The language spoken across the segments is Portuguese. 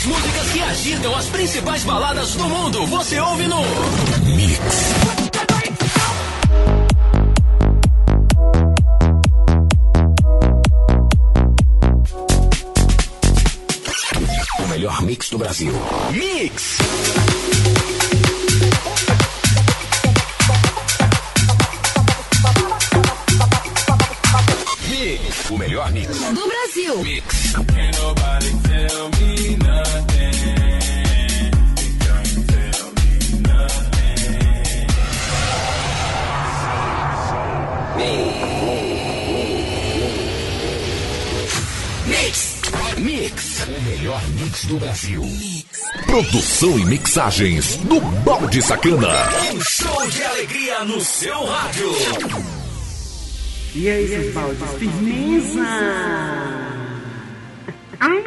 As músicas que agitam as principais baladas do mundo, você ouve no Mix. O melhor mix do Brasil. Mix! Melhor mix do Brasil. Mix. Mix. Mix. O melhor mix do Brasil. Produção e mixagens do Balde Sacana. Um show de alegria no seu rádio. E aí, seus baldes, firmeza! Ai!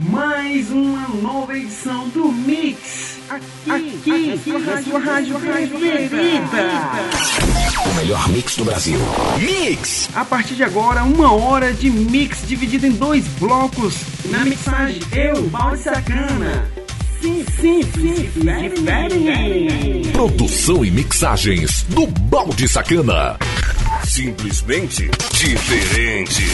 Mais uma nova edição do Mix. Aqui, aqui, aqui na sua rádio preferida. O melhor mix do Brasil. Mix! A partir de agora, uma hora de mix dividido em dois blocos. Na mixagem, eu, Balde Sacana. Sim, sim, sim, diferente. Produção e mixagens do Balde Sacana. Simplesmente diferente.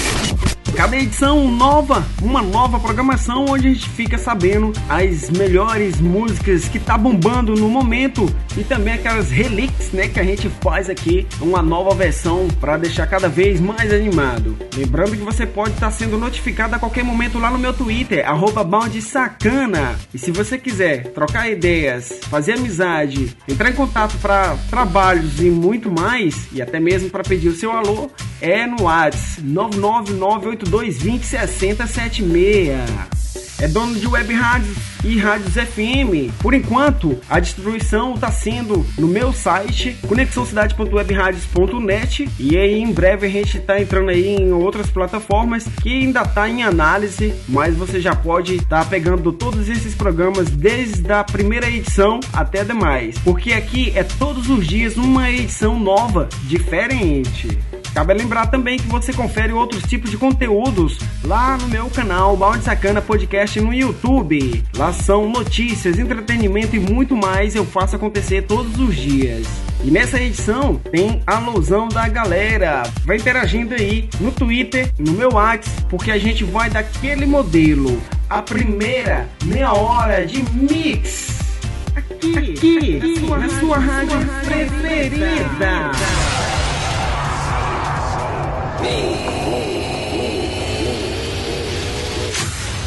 Cada edição nova, uma nova programação onde a gente fica sabendo as melhores músicas que tá bombando no momento e também aquelas relíquias, né, que a gente faz aqui, uma nova versão para deixar cada vez mais animado. Lembrando que você pode estar tá sendo notificado a qualquer momento lá no meu Twitter, @baldesacana. E se você quiser trocar ideias, fazer amizade, entrar em contato para trabalhos e muito mais, e até mesmo para pedir o seu alô, é no WhatsApp 99982206076. É dono de web rádios e rádios FM. Por enquanto, a distribuição está sendo no meu site, conexãocidade.webradios.net. E aí, em breve, a gente está entrando aí em outras plataformas que ainda está em análise, mas você já pode estar tá pegando todos esses programas desde a primeira edição até demais. Porque aqui é todos os dias uma edição nova, diferente. Cabe lembrar também que você confere outros tipos de conteúdos lá no meu canal Balde Sacana Podcast no YouTube. Lá são notícias, entretenimento e muito mais eu faço acontecer todos os dias. E nessa edição tem a alusão da galera. Vai interagindo aí no Twitter, no meu WhatsApp, porque a gente vai daquele modelo. A primeira meia hora de mix. Aqui, aqui, aqui na sua, na sua rádio, rádio preferida. preferida.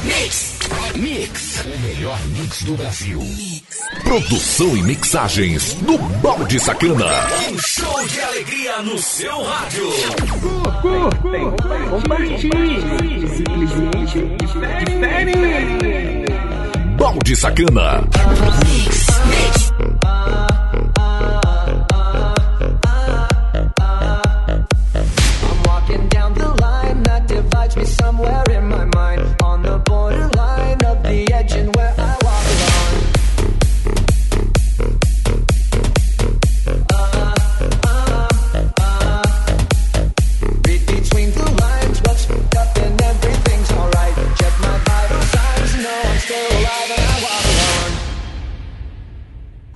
Mix. Mix. O melhor mix do Brasil. Produção e mixagens do Balde Sacana. Um show de alegria no seu rádio. Compartilhe. Simplesmente diferente. Balde Sacana. Mix. Mix. Me somewhere in my mind on the borderline of the edge and where I walk alone. Uh, uh, uh. Read between the lines, what's up and everything's alright. Check my vital signs, know I'm still alive and I walk alone.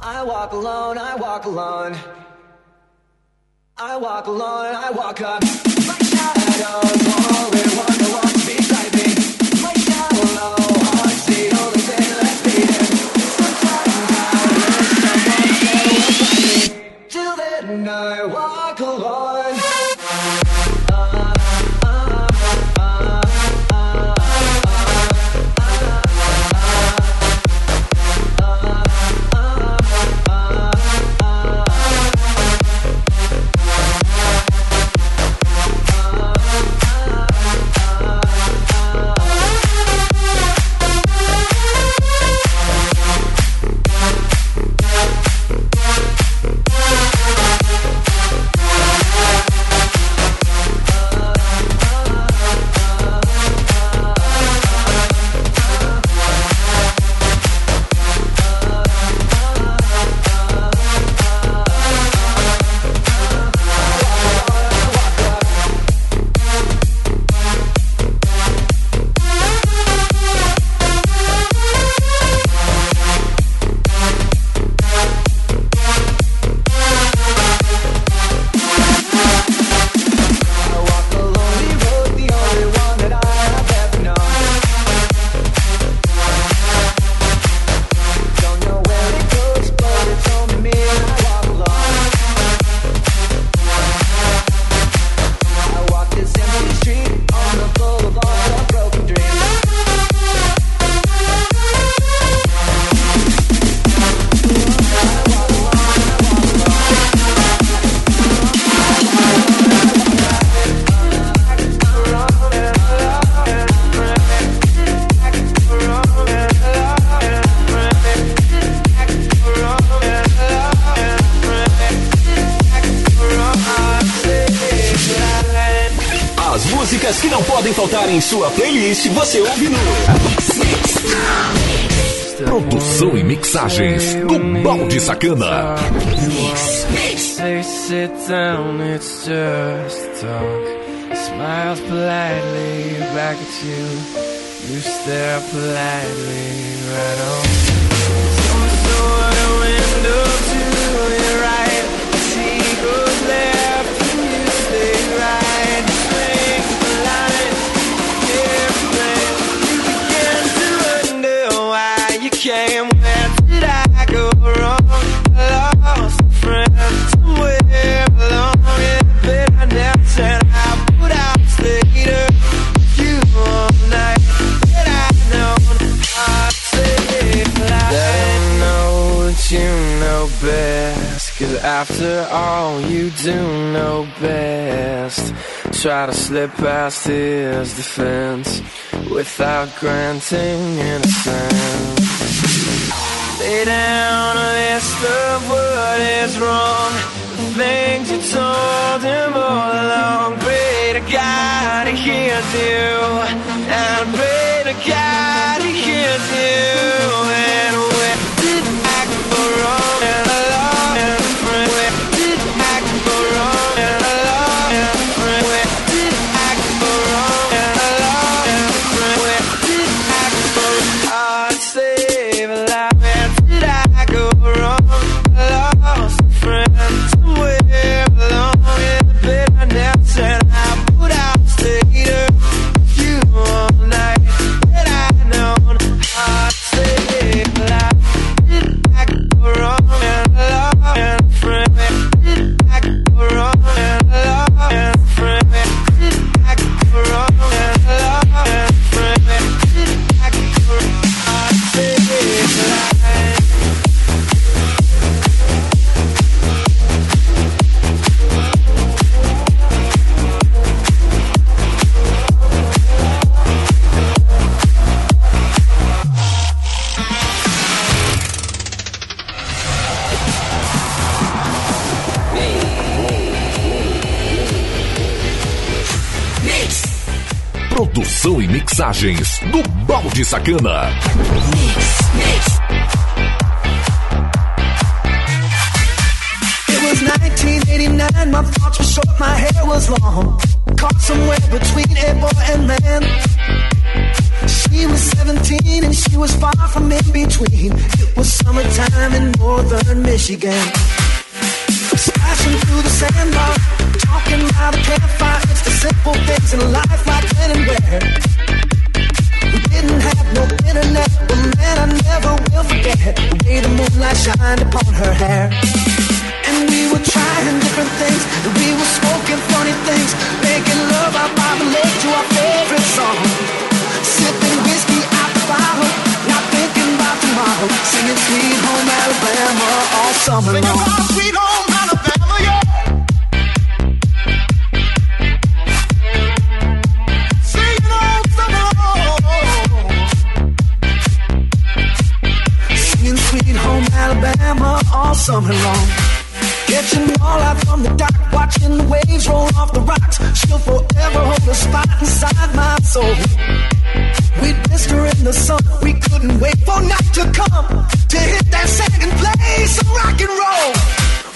I walk alone, I walk alone. I walk alone, I walk up. Em sua playlist, você ouve no Produção e mixagens do Balde Sacana. Say sit down, it's just talk. Smiles politely back at you. You stare politely right on. Some sort of window to your after all, you do know best. Try to slip past his defense without granting innocence. Lay down a list of what is wrong. The things you told him all along. Pray to God he hears you. Sacana. It was 1989, my thoughts were short, my hair was long. Caught somewhere between a boy and man. She was 17 and she was far from in between. It was summertime in northern Michigan. Splashing through the sandbar, talking by the campfire. It's the simple things in life like when and where. Internet, but man, I never will forget the way the moonlight shined upon her hair. And we were trying different things, and we were smoking funny things, making love out by the lake to our favorite song. Sipping whiskey out the bottle, not thinking about tomorrow, singing Sweet Home Alabama all summer long. Singing Sweet Home all summer long. Catching all out from the dock, watching the waves roll off the rocks. She'll forever hold a spot inside my soul. We'd missed her in the sun, we couldn't wait for night to come to hit that second place of rock and roll.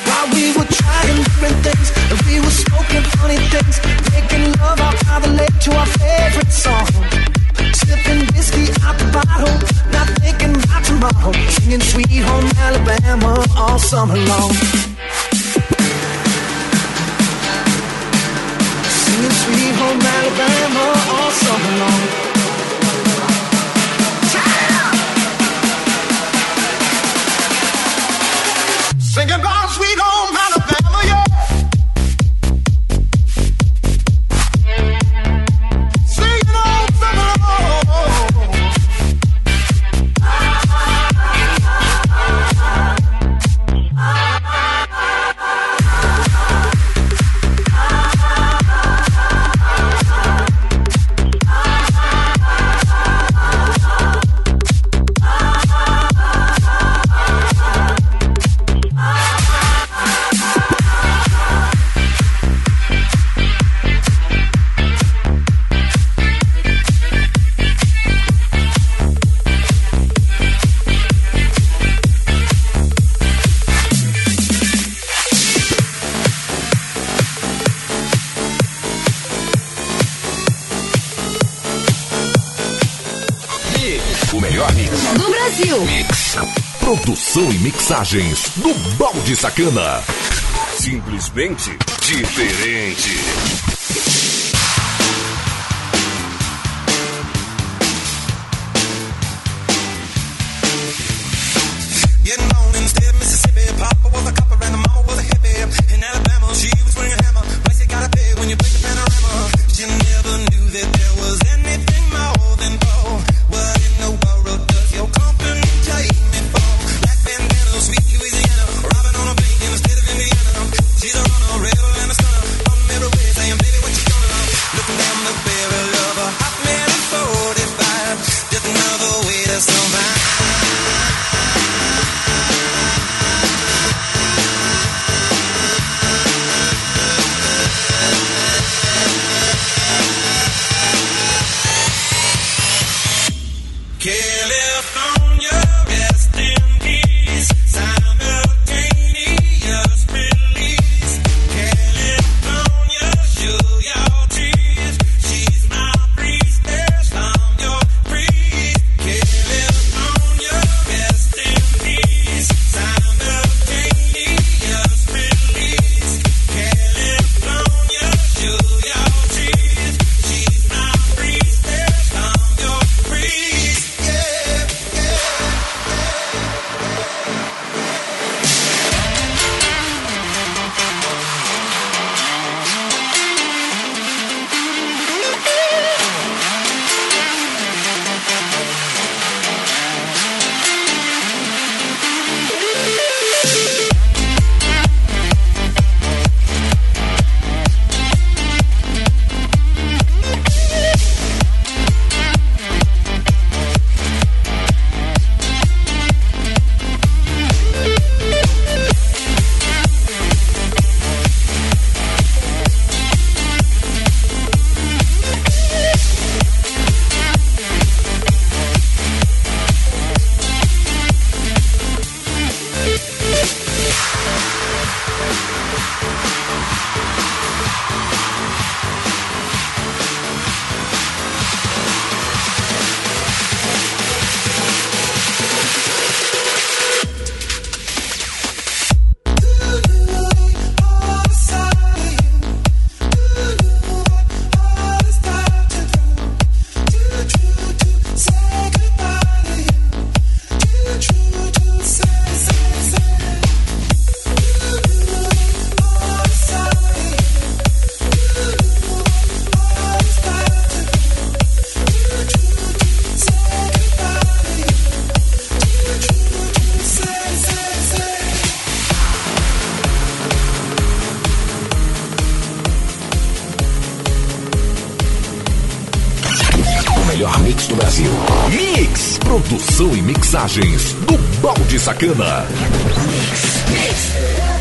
While we were trying different things, and we were smoking funny things, making love out by the lake to our favorite song. Sipping whiskey out the bottle, not thinking about tomorrow. Singing Sweet Home Alabama all summer long. Singing Sweet Home Alabama all summer long. imagens do Balde Sacana. Simplesmente diferente. do Brasil. Mix, produção e mixagens do Balde Sacana. mix. mix.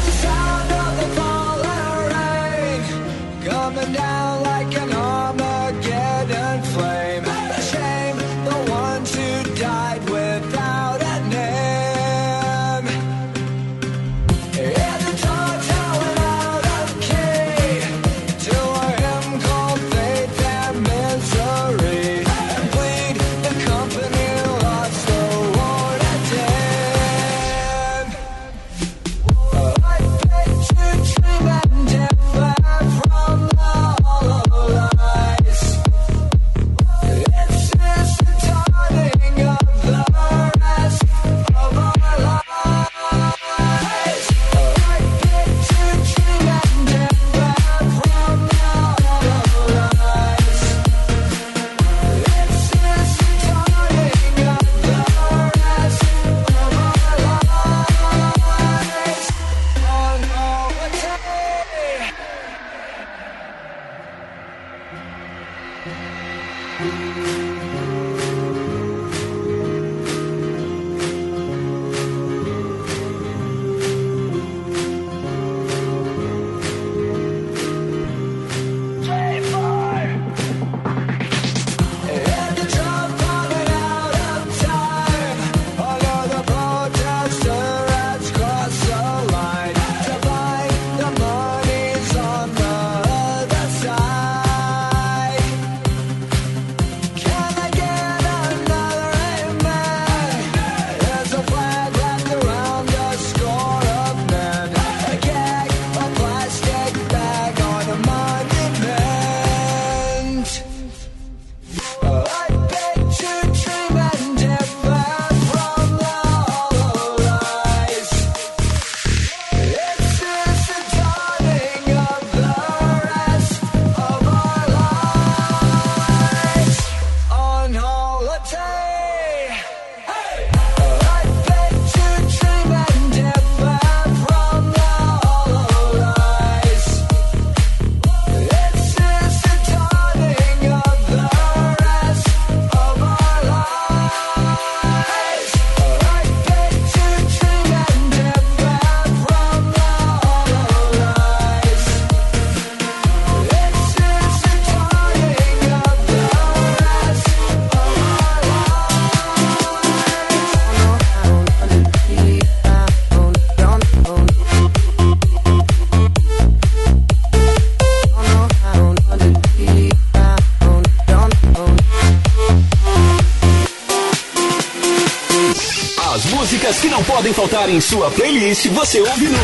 Sua playlist você ouve no.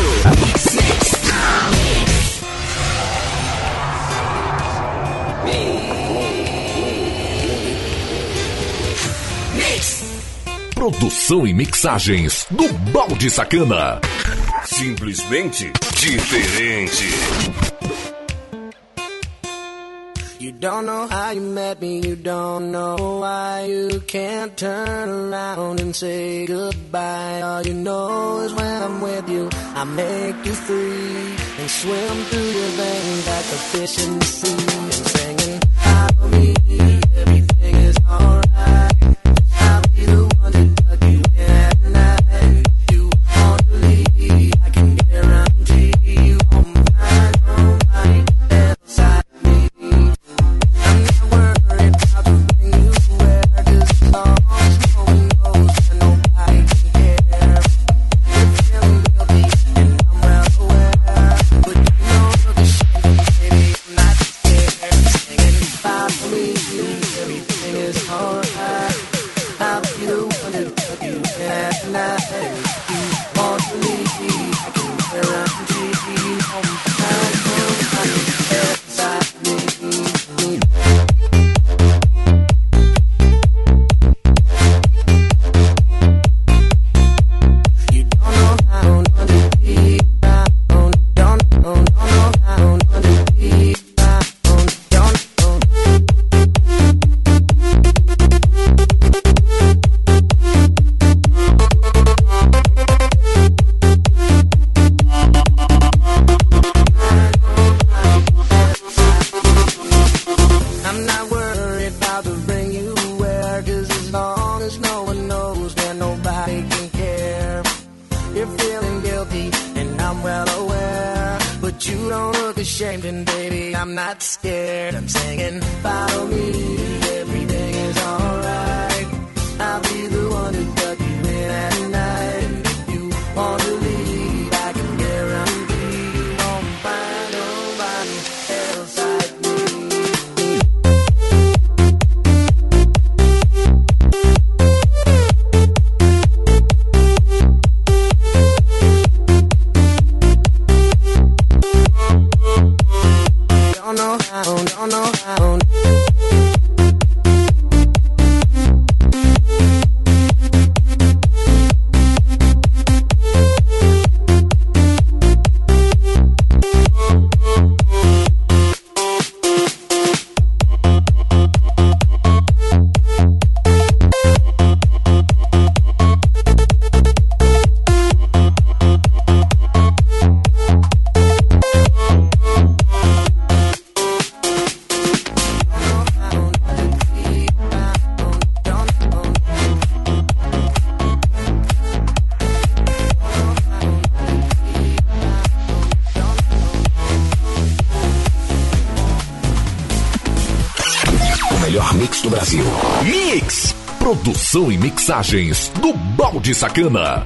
Mix. Produção e mixagens do Balde Sacana. Simplesmente diferente. You don't know how you met me, you don't know why you can't turn around and say goodbye. All you know is when I'm with you, I make you free and swim through your veins like a fish in the sea and singing, I'll Mensagens do Balde Sacana.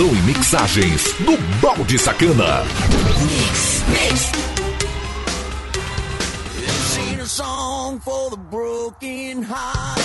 E mixagens do Balde Sacana. Broken hearted.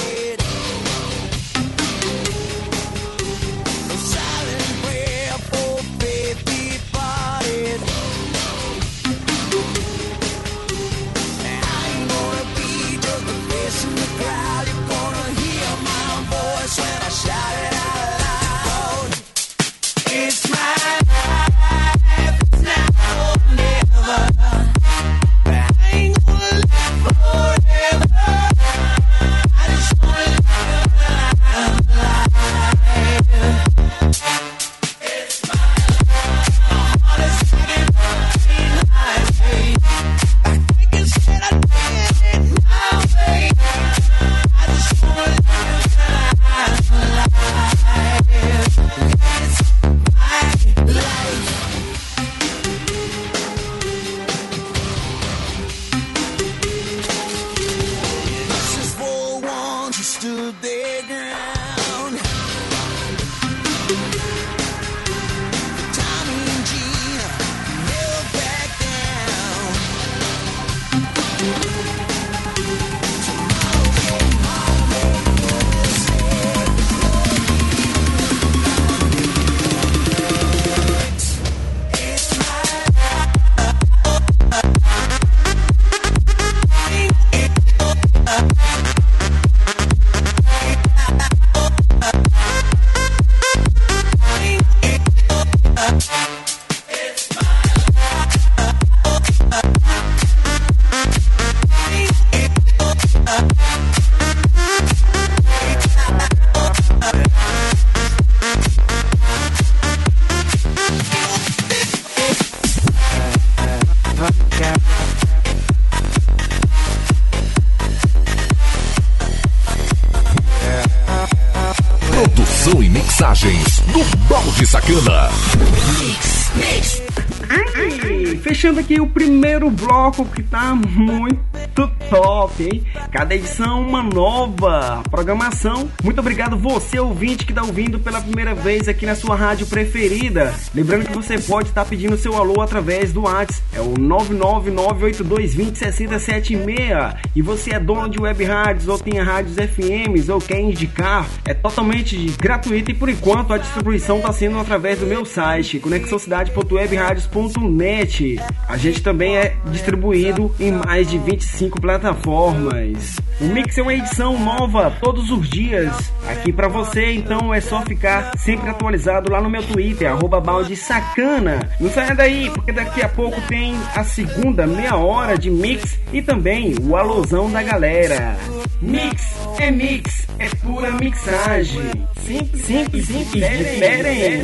Bloco que tá muito top, hein? Cada edição uma nova programação. Muito obrigado você ouvinte que tá ouvindo pela primeira vez aqui na sua rádio preferida. Lembrando que você pode estar pedindo seu alô através do WhatsApp. É o 99982206076. E você é dono de web rádios ou tem rádios FMs ou quer indicar, é totalmente gratuito e por enquanto a distribuição está sendo através do meu site conexãocidade.webradios.net. A gente também é distribuído em mais de 25 plataformas. O Mix é uma edição nova todos os dias aqui para você, então é só ficar sempre atualizado lá no meu Twitter, arroba balde sacana. Não saia daí, porque daqui a pouco tem a segunda meia hora de mix e também o alusão da galera. Mix é mix, é pura mixagem. Simples, simples, simples, diferente.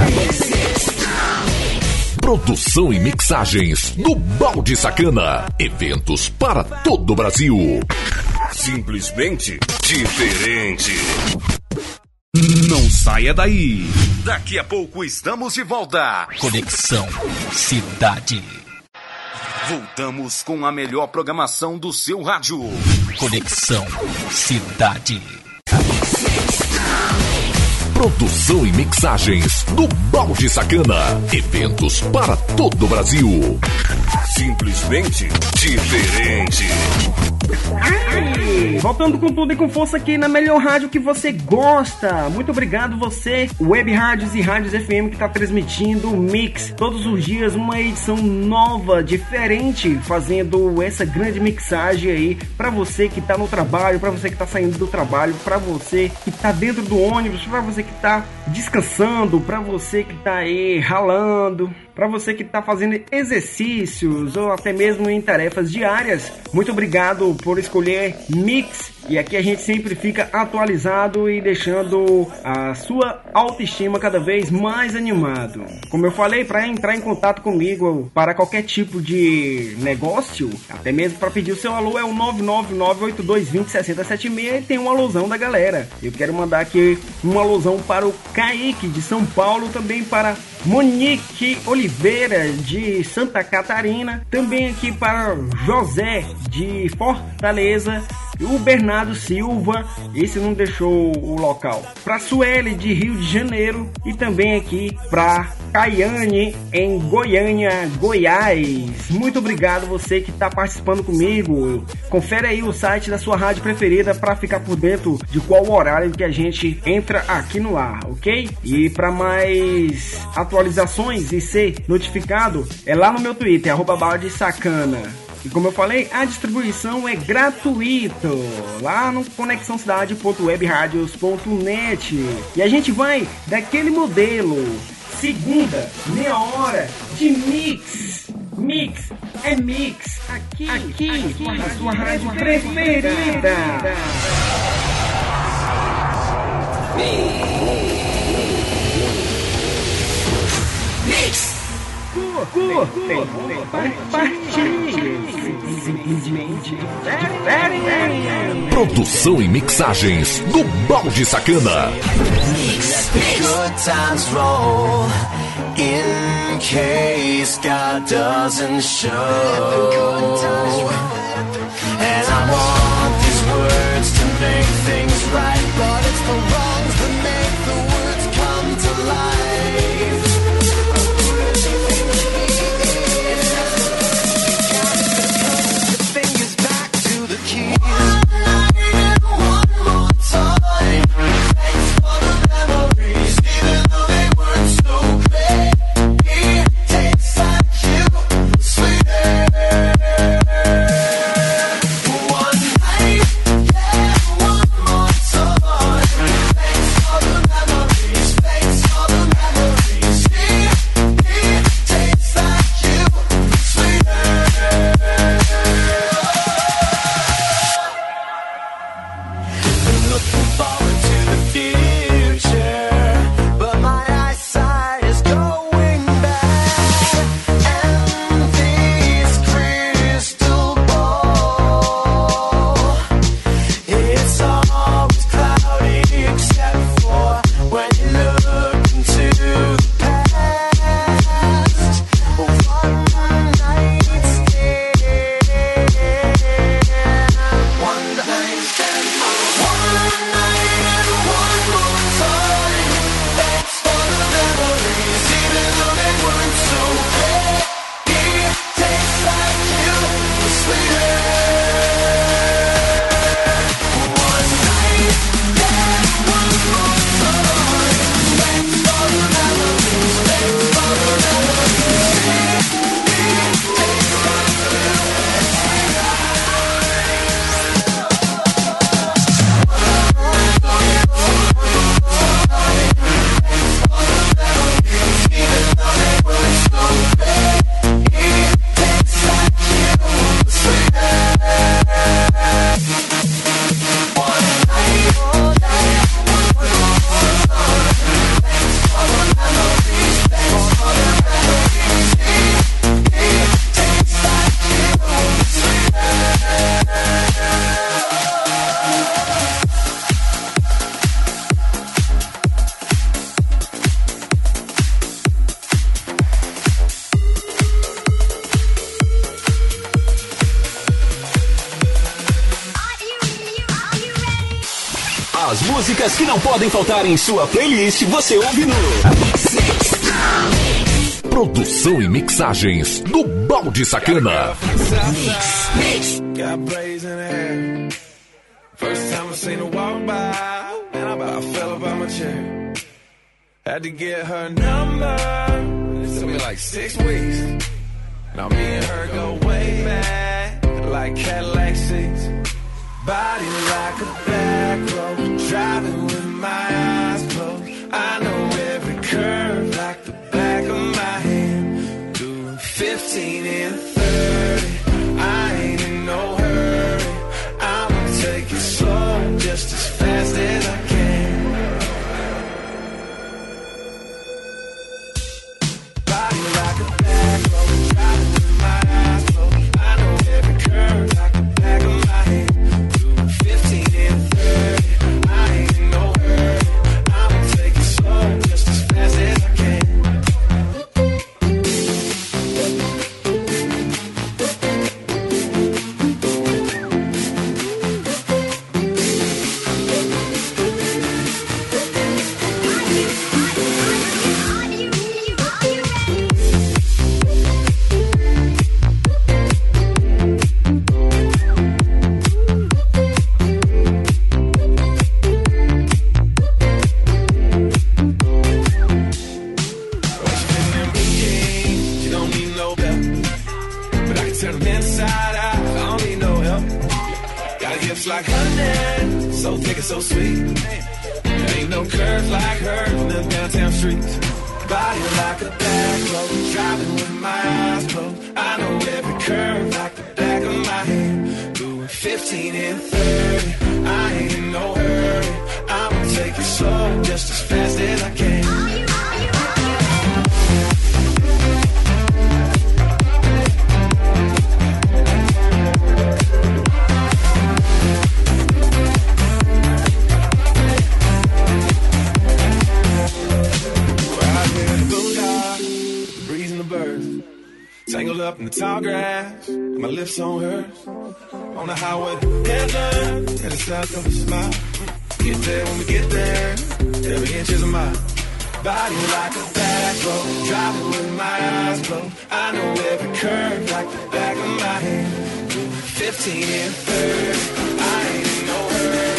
Produção e mixagens do Balde Sacana. Eventos para todo o Brasil. Simplesmente diferente. Não saia daí. Daqui a pouco estamos de volta. Conexão Cidade. Voltamos com a melhor programação do seu rádio. Conexão Cidade. Produção e mixagens do Balde Sacana. Eventos para todo o Brasil. Simplesmente diferente. Voltando com tudo e com força aqui na melhor rádio que você gosta. Muito obrigado você, Web Rádios e Rádios FM que está transmitindo o Mix todos os dias uma edição nova, diferente, fazendo essa grande mixagem aí para você que tá no trabalho, para você que tá saindo do trabalho, para você que tá dentro do ônibus, para você que tá descansando, para você que tá aí ralando, para você que está fazendo exercícios ou até mesmo em tarefas diárias. Muito obrigado por escolher Mix e aqui a gente sempre fica atualizado e deixando a sua autoestima cada vez mais animado. Como eu falei, para entrar em contato comigo para qualquer tipo de negócio, até mesmo para pedir o seu alô é o 99982206076 e tem um alusão da galera. Eu quero mandar aqui um alusão para o Kaique de São Paulo, também para Monique Oliveira de Santa Catarina, também aqui para José de Fortaleza o Bernardo Silva, esse não deixou o local. Para Sueli de Rio de Janeiro e também aqui para Caiane em Goiânia, Goiás. Muito obrigado você que está participando comigo. Confere aí o site da sua rádio preferida para ficar por dentro de qual horário que a gente entra aqui no ar, ok? E para mais atualizações e ser notificado é lá no meu Twitter, arroba sacana. E como eu falei, a distribuição é gratuita lá no conexãocidade.webradios.net. E a gente vai daquele modelo, segunda, meia hora de mix. Mix é mix aqui, aqui, aqui na sua rádio preferida. Mix. Curtem, compartilhem, simplesmente diferem. Produção e mixagens do Balde Sacana. Good times roll in case God doesn't show. And I want these words to make things right, em sua playlist você ouve no Produção e mixagens do Balde Sacana. Got braids in her hair. First time I seen her walk by, and I about fell about my chair. Had to get her number. It took me like six weeks. Now me and her go way back, like Cadillac seats. Body like a back road, driving with my eyes closed. I know every curve like the back of my hand. Doing 15 and so thick so sweet. There ain't no curves like hers on them downtown streets. Body like a back road, driving with my eyes closed. I know every curve like the back of my hand. Doing 15 and 30, I ain't in no hurry. I'ma take it slow, just as fast as I can. Tall grass, my lips on hers. On the highway, heaven, headed south of a smile. Get there when we get there, every inch is a mile. Body like a back road, driving with my eyes closed. I know every curve like the back of my hand. 15 and 30, I ain't in no hurry.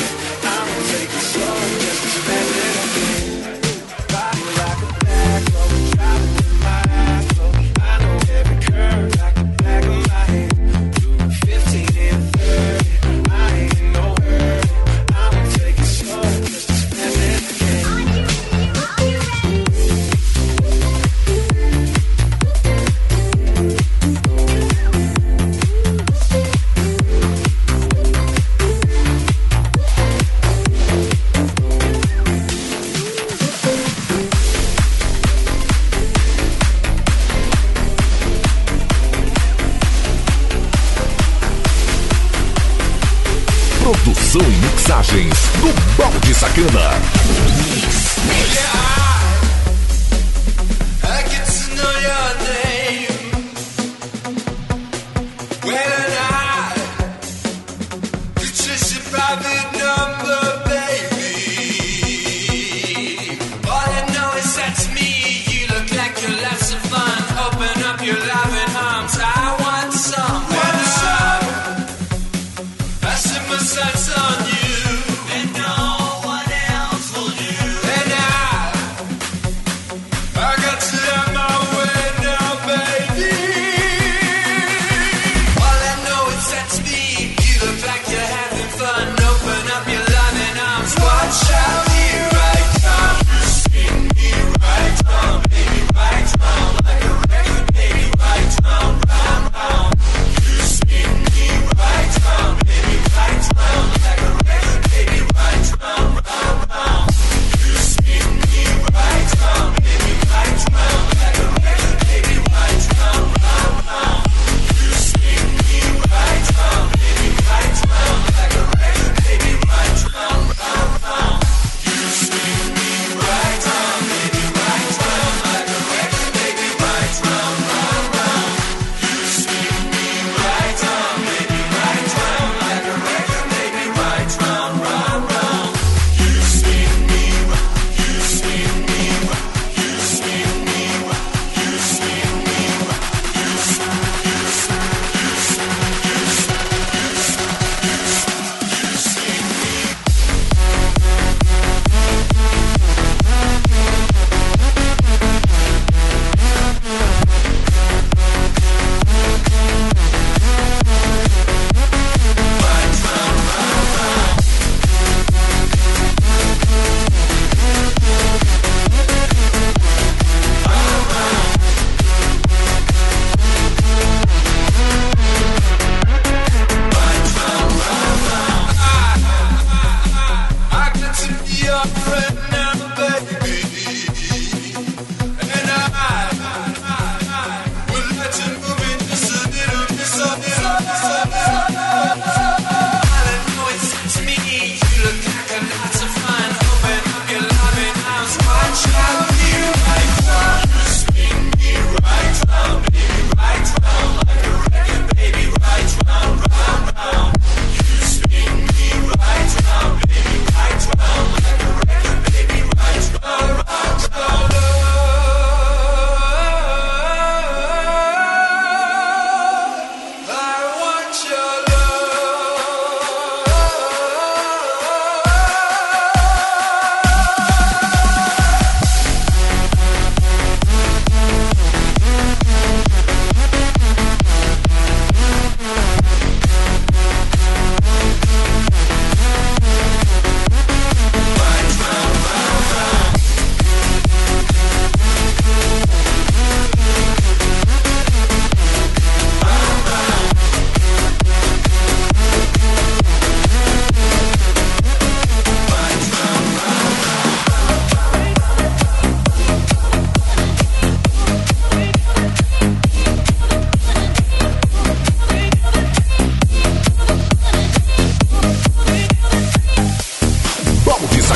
I'ma take it slow, just as fast as I can. Body like a back road, mixagens do Balde Sacana.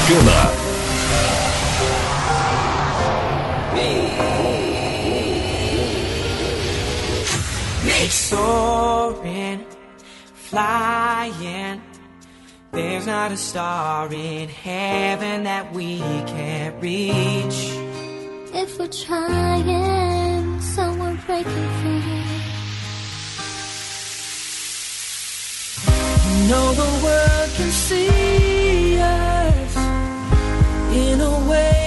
чемпиона. Soaring, flying. There's not a star in heaven that we can't reach. If we're trying, someone breaking free. know the world can see us in a way.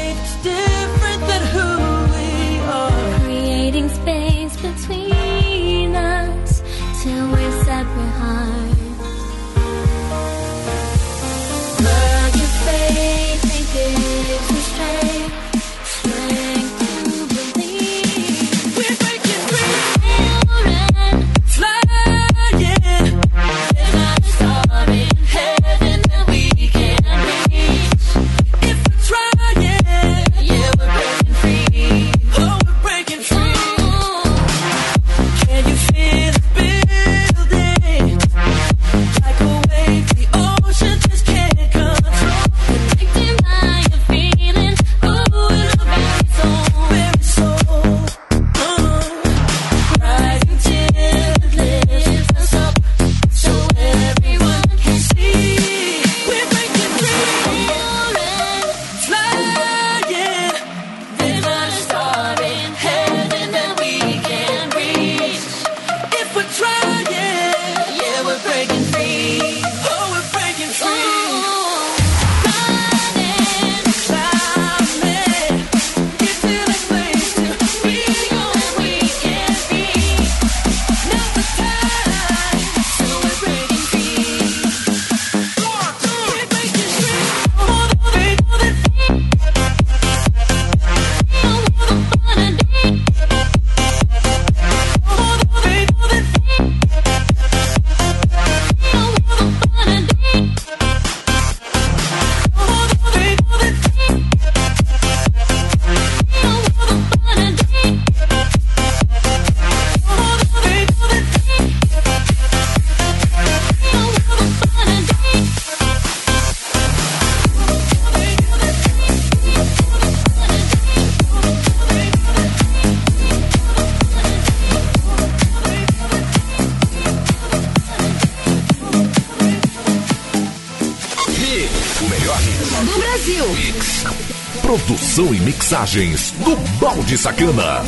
mensagens do Balde Sacana.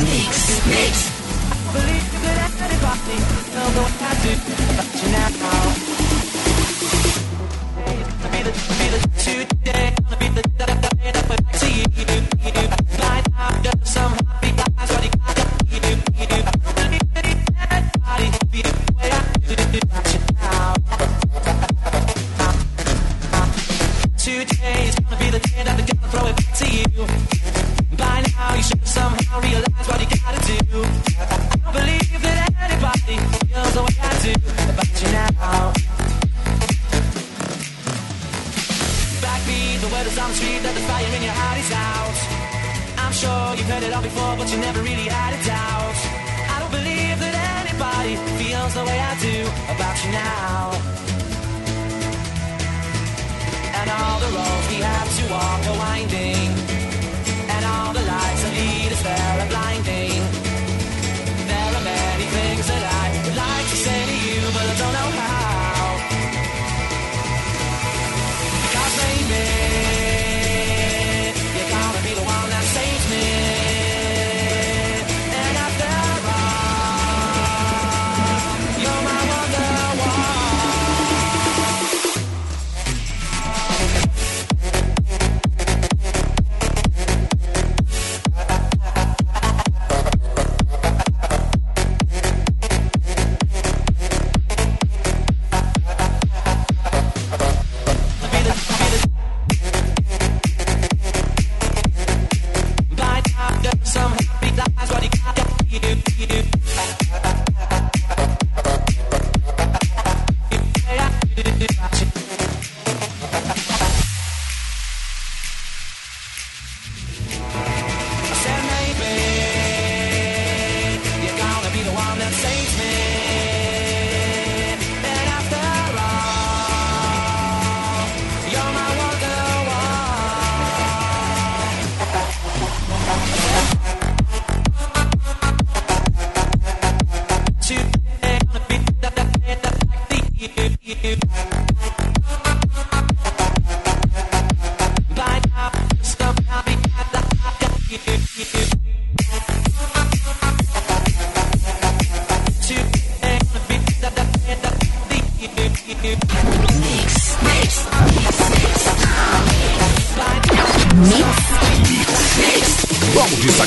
Mix, mix. but you never really had a doubt. I don't believe that anybody feels the way I do about you now. And all the roads we have to walk are winding.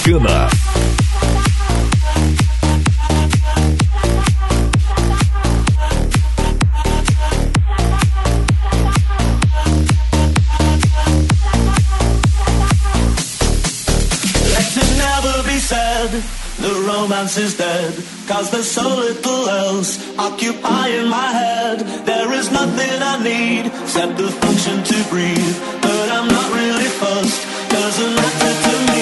Cama. the romance is dead. Cause there's so little else occupying my head. There is nothing I need except the function to breathe. But I'm not really fussed, doesn't matter to me.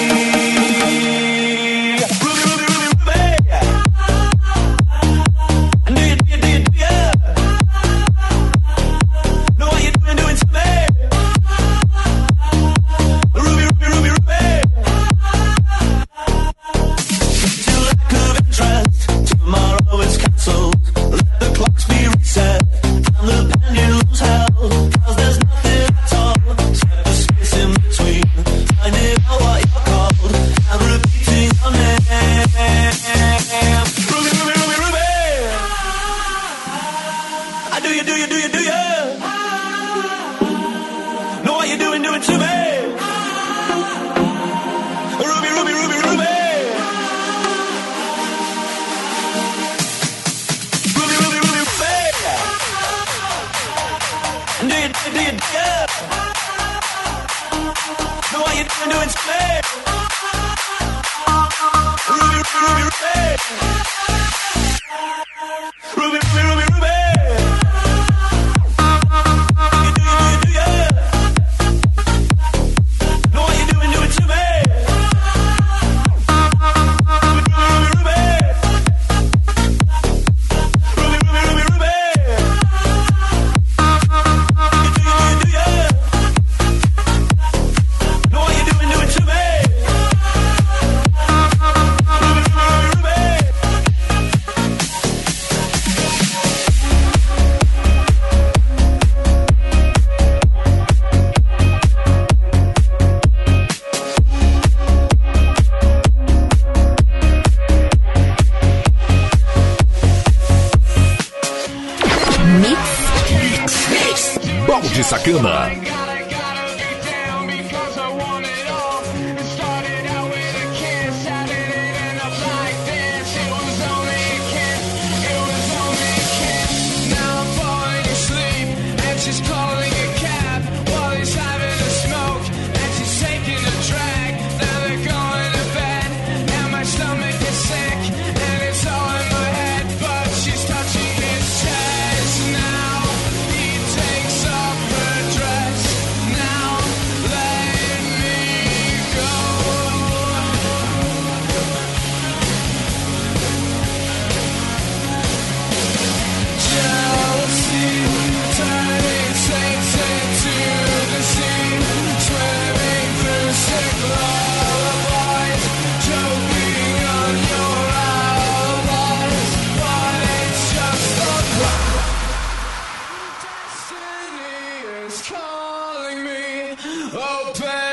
is calling me. Open.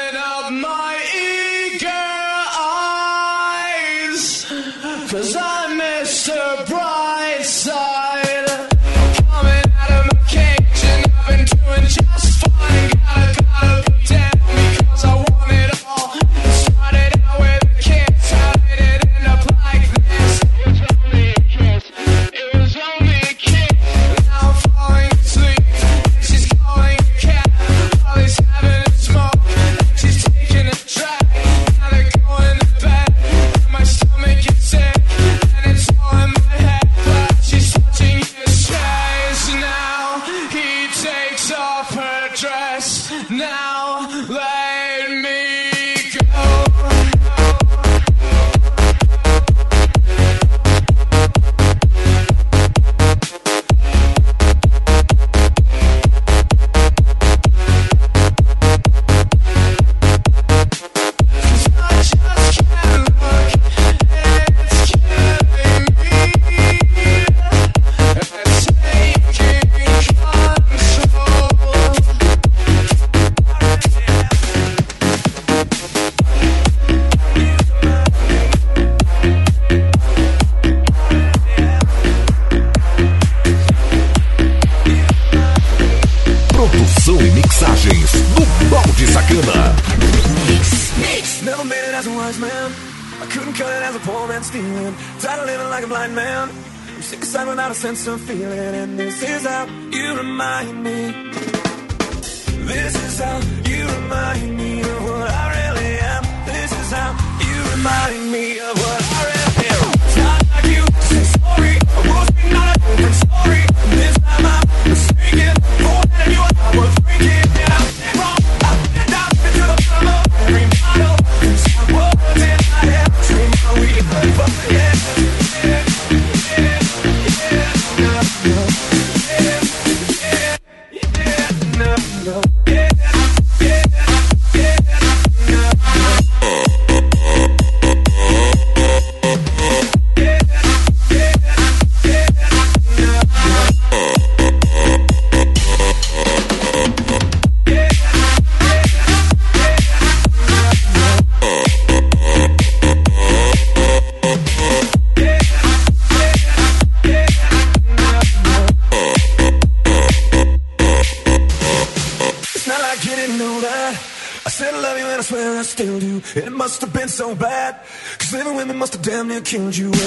awakened you.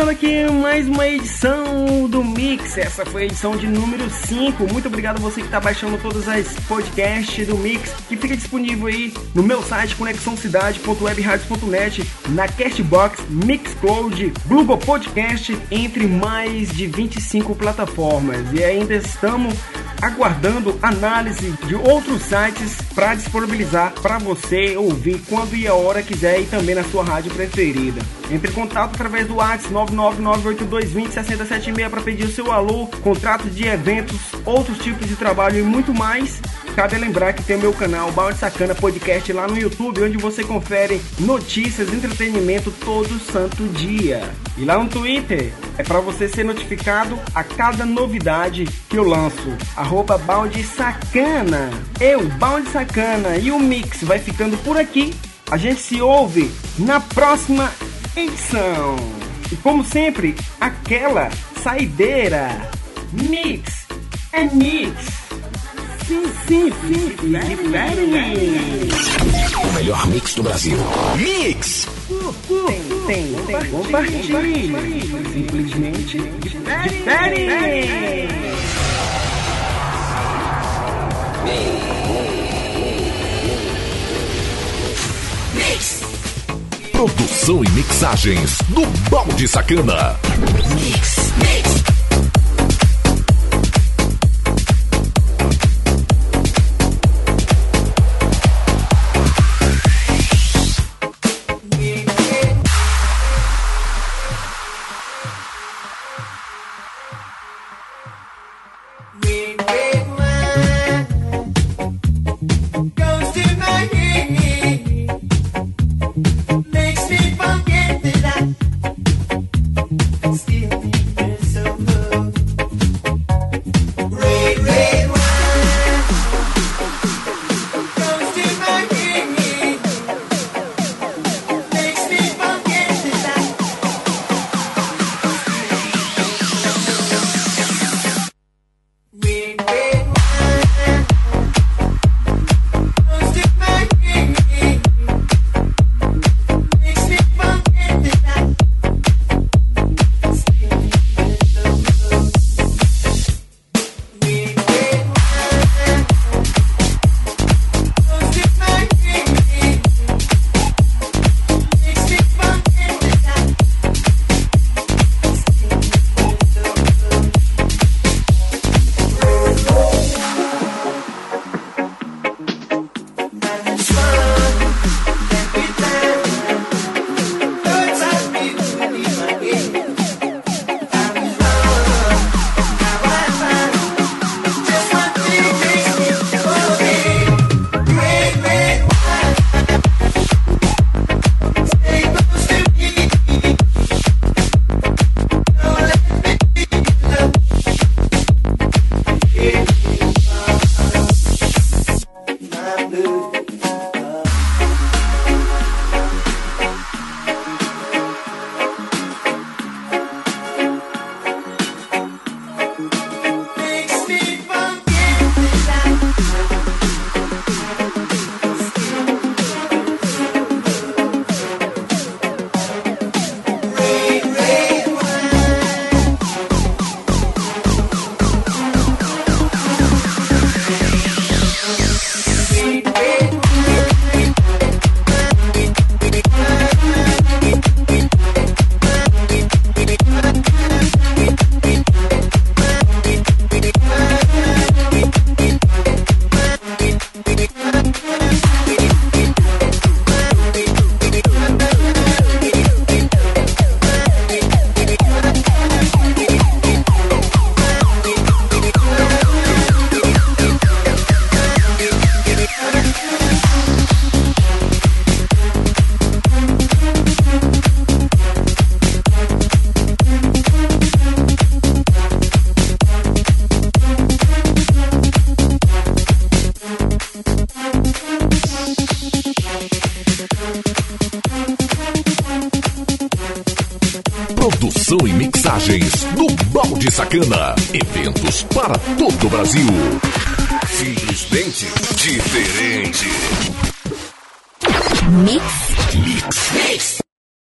Finalizando aqui mais uma edição do Mix. Essa foi a edição de número 5. Muito obrigado a você que está baixando todas as podcasts do Mix, que fica disponível aí no meu site conexãocidade.webradios.net, na Castbox, Mixcloud, Google Podcast, entre mais de 25 plataformas. E ainda estamos aguardando análise de outros sites para disponibilizar para você ouvir quando e a hora quiser e também na sua rádio preferida. Entre em contato através do WhatsApp 99982206076 para pedir o seu alô, contrato de eventos, outros tipos de trabalho e muito mais. Cabe lembrar que tem o meu canal Balde Sacana Podcast lá no YouTube, onde você confere notícias, entretenimento todo santo dia. E lá no Twitter é para você ser notificado a cada novidade que eu lanço. Arroba Balde Sacana. Eu, Balde Sacana e o Mix vai ficando por aqui. A gente se ouve na próxima edição. E como sempre, aquela saideira. Mix é mix. Sim, sim, sim, diferente. O melhor mix do Brasil. Mix! Tem, tem, tem. Compartilhe. Simplesmente diferente. Produção e mixagens do Balde Sacana. Goes